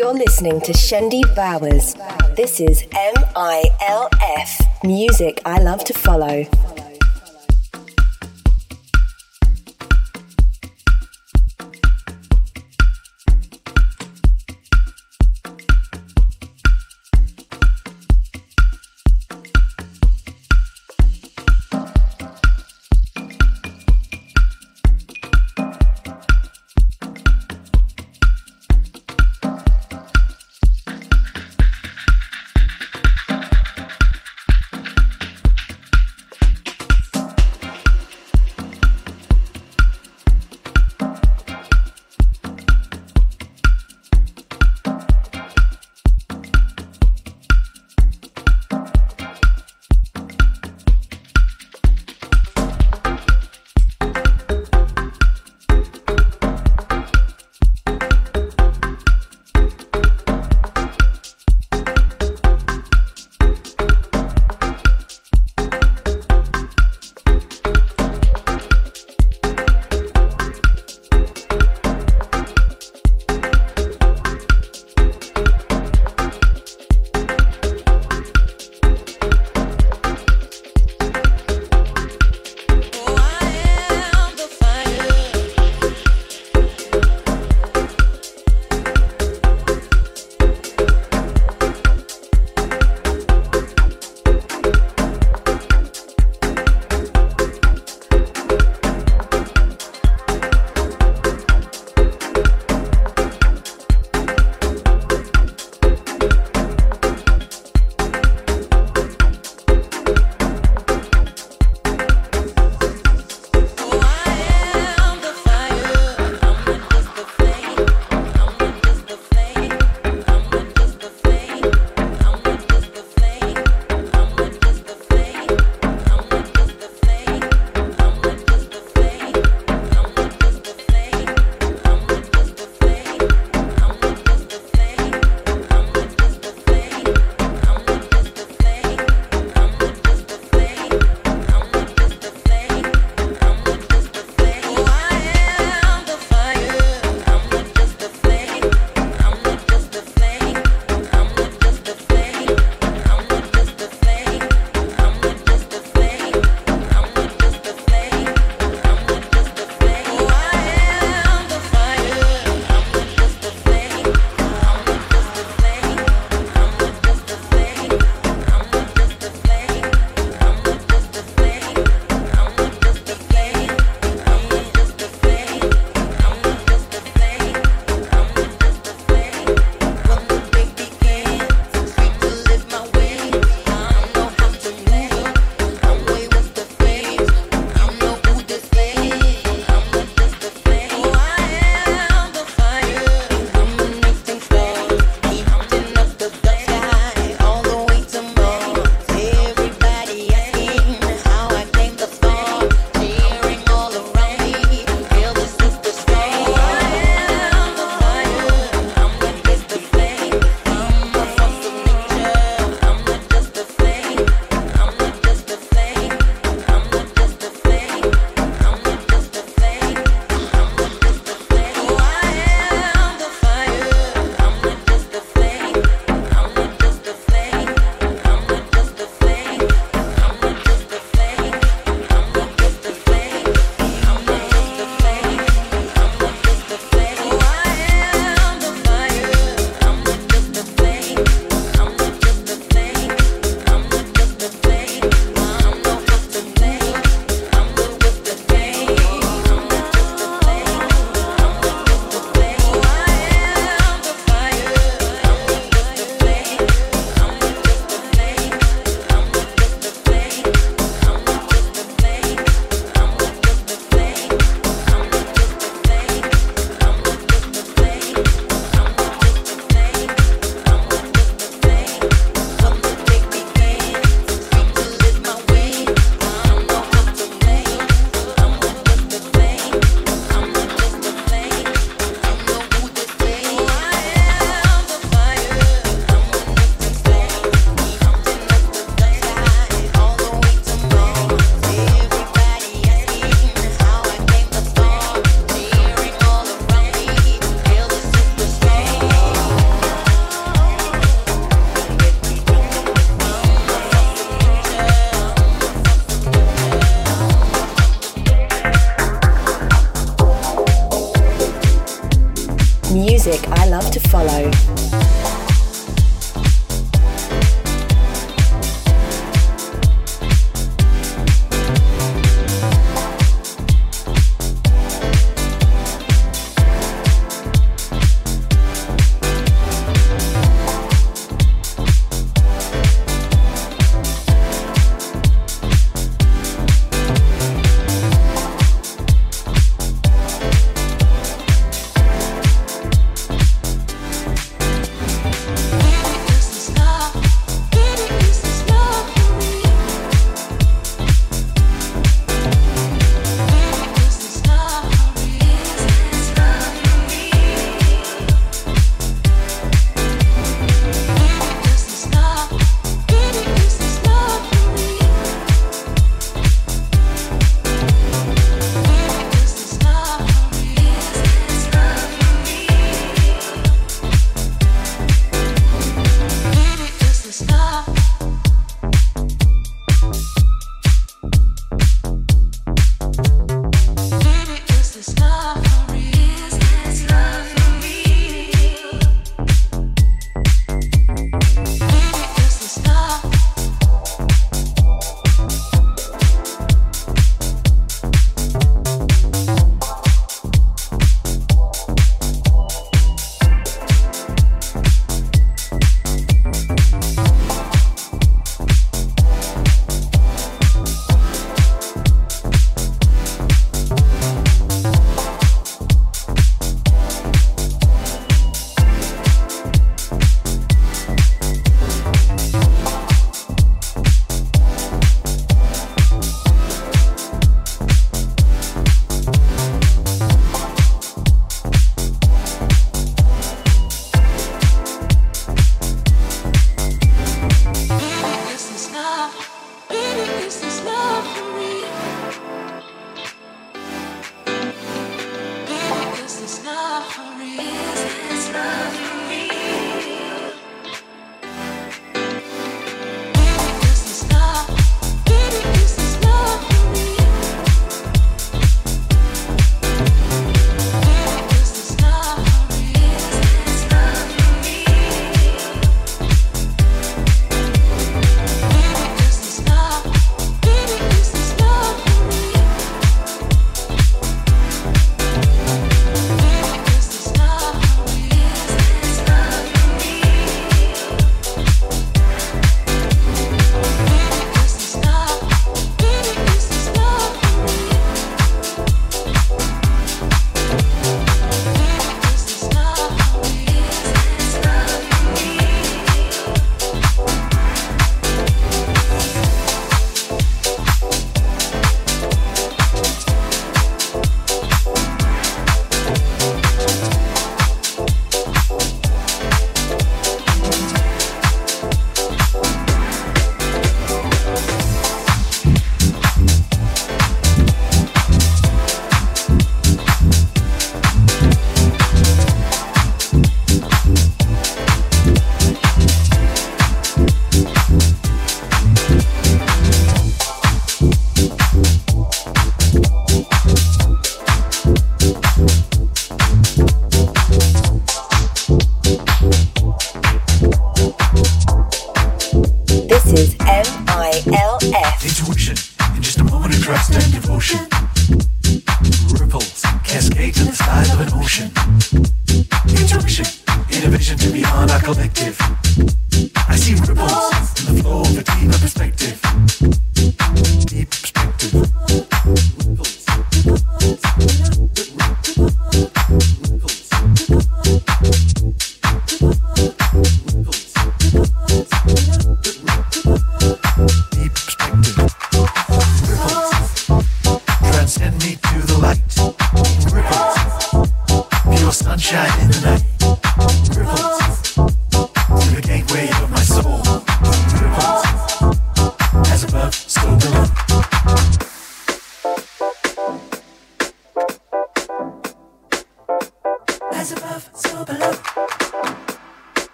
You're listening to Shendi Bowers. This is MILF, music I love to follow.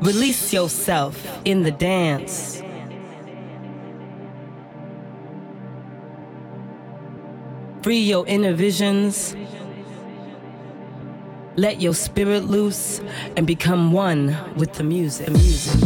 Release yourself in the dance. Free your inner visions. Let your spirit loose and become one with the music. The music.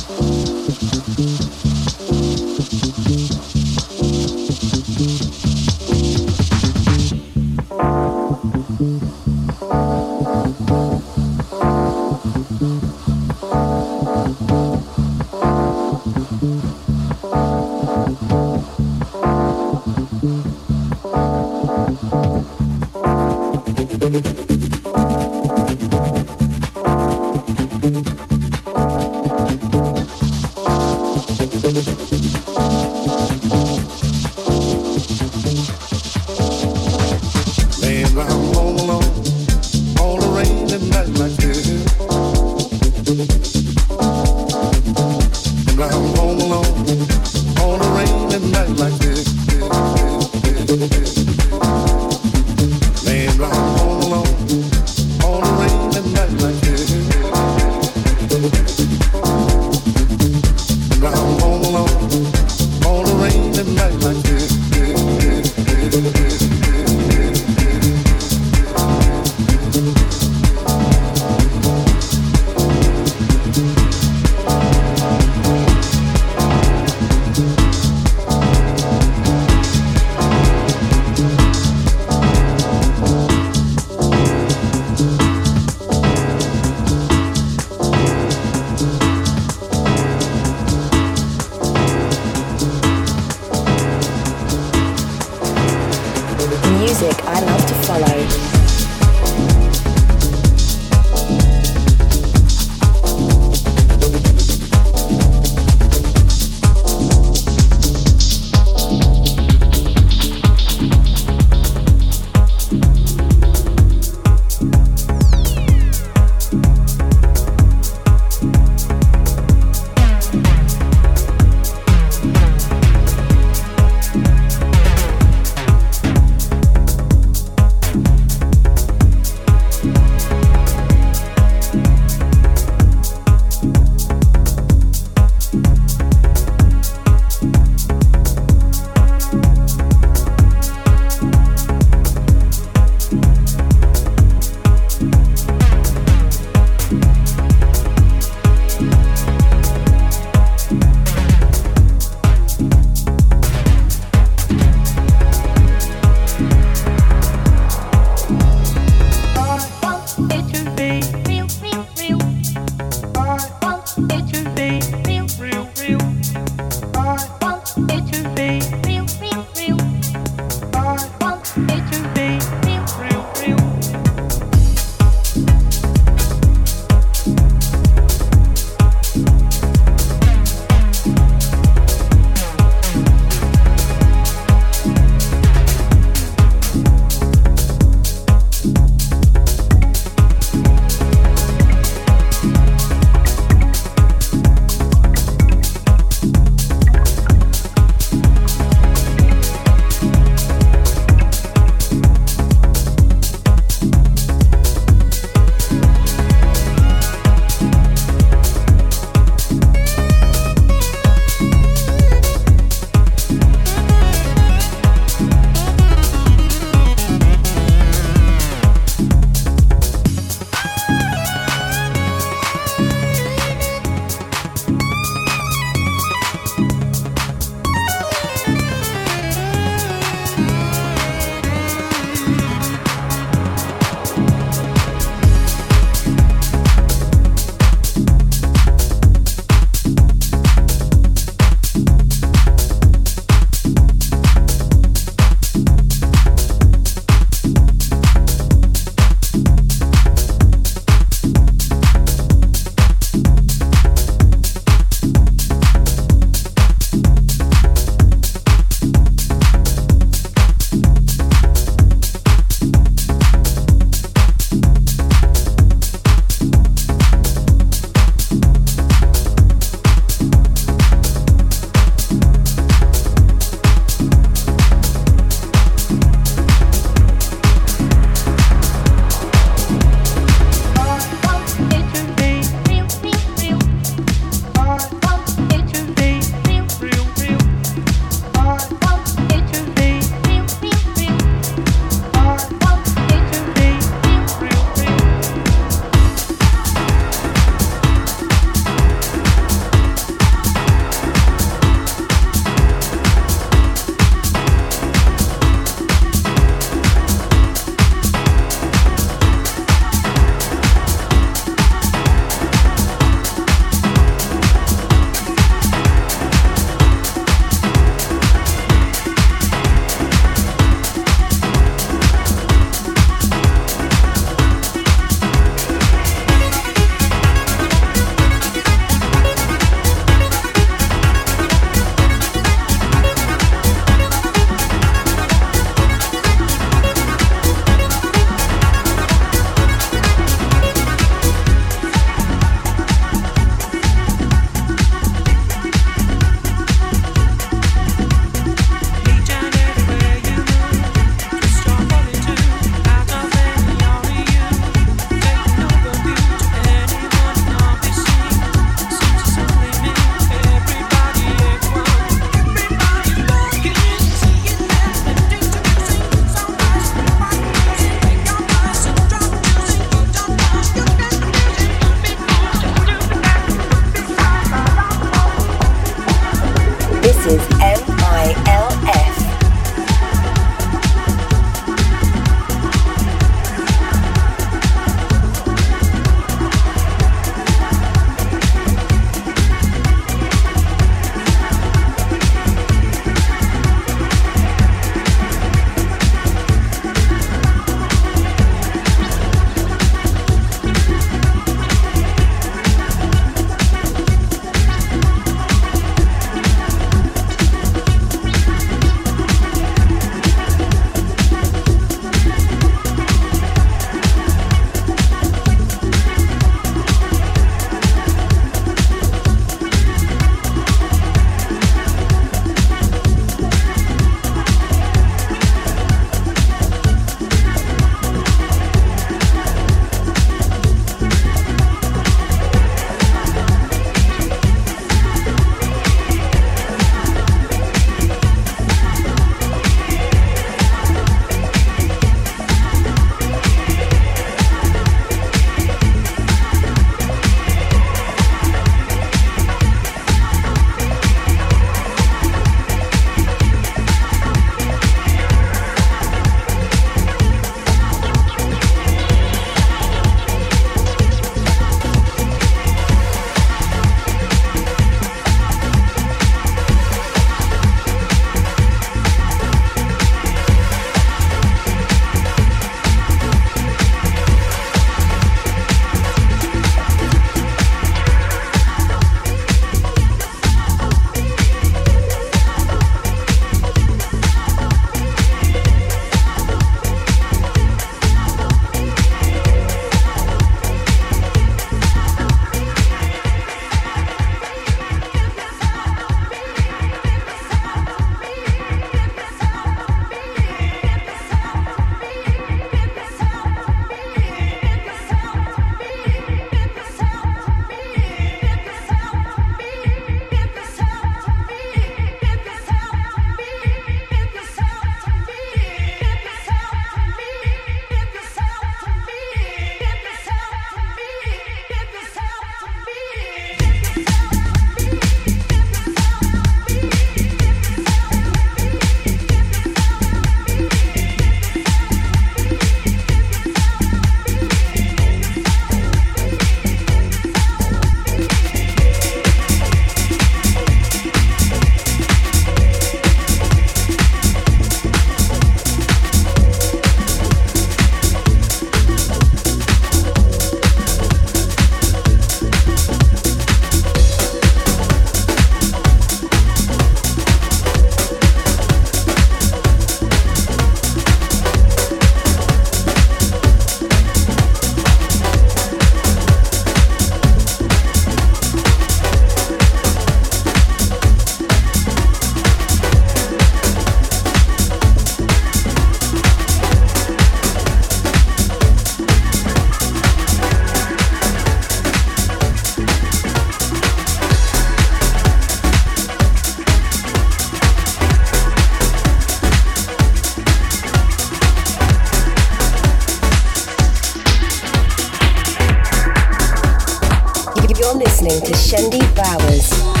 listening to Shendi Bowers.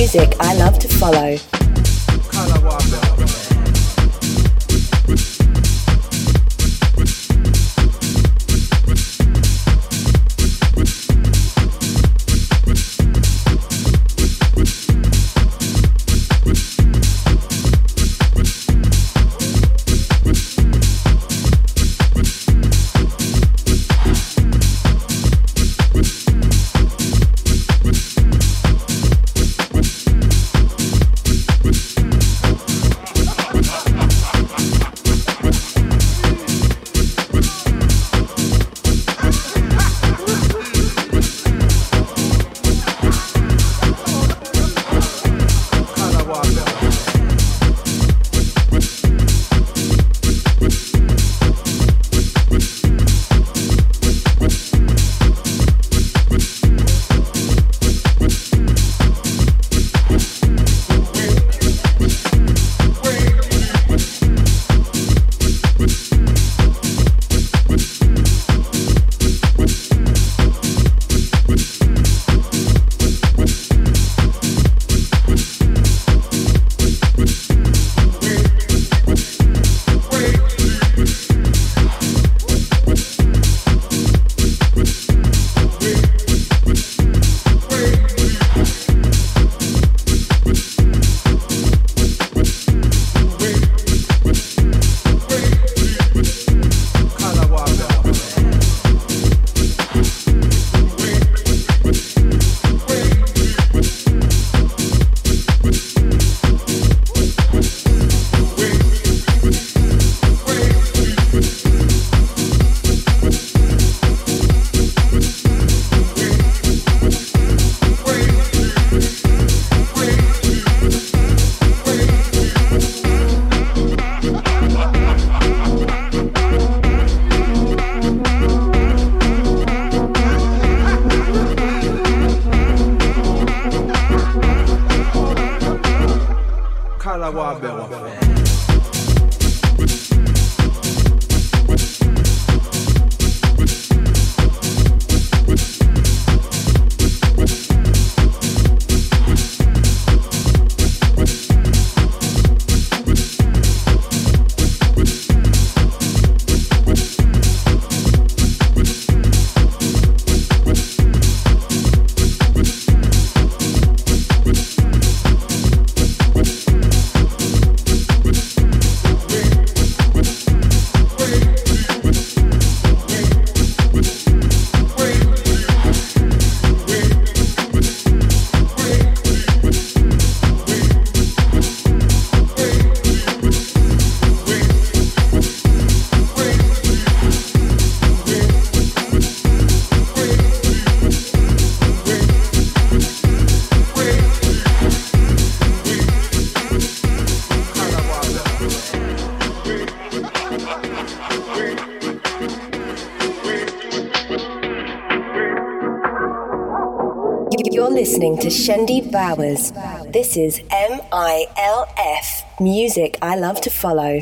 Music I love to follow. Shendi Bowers. This is MILF, music I love to follow.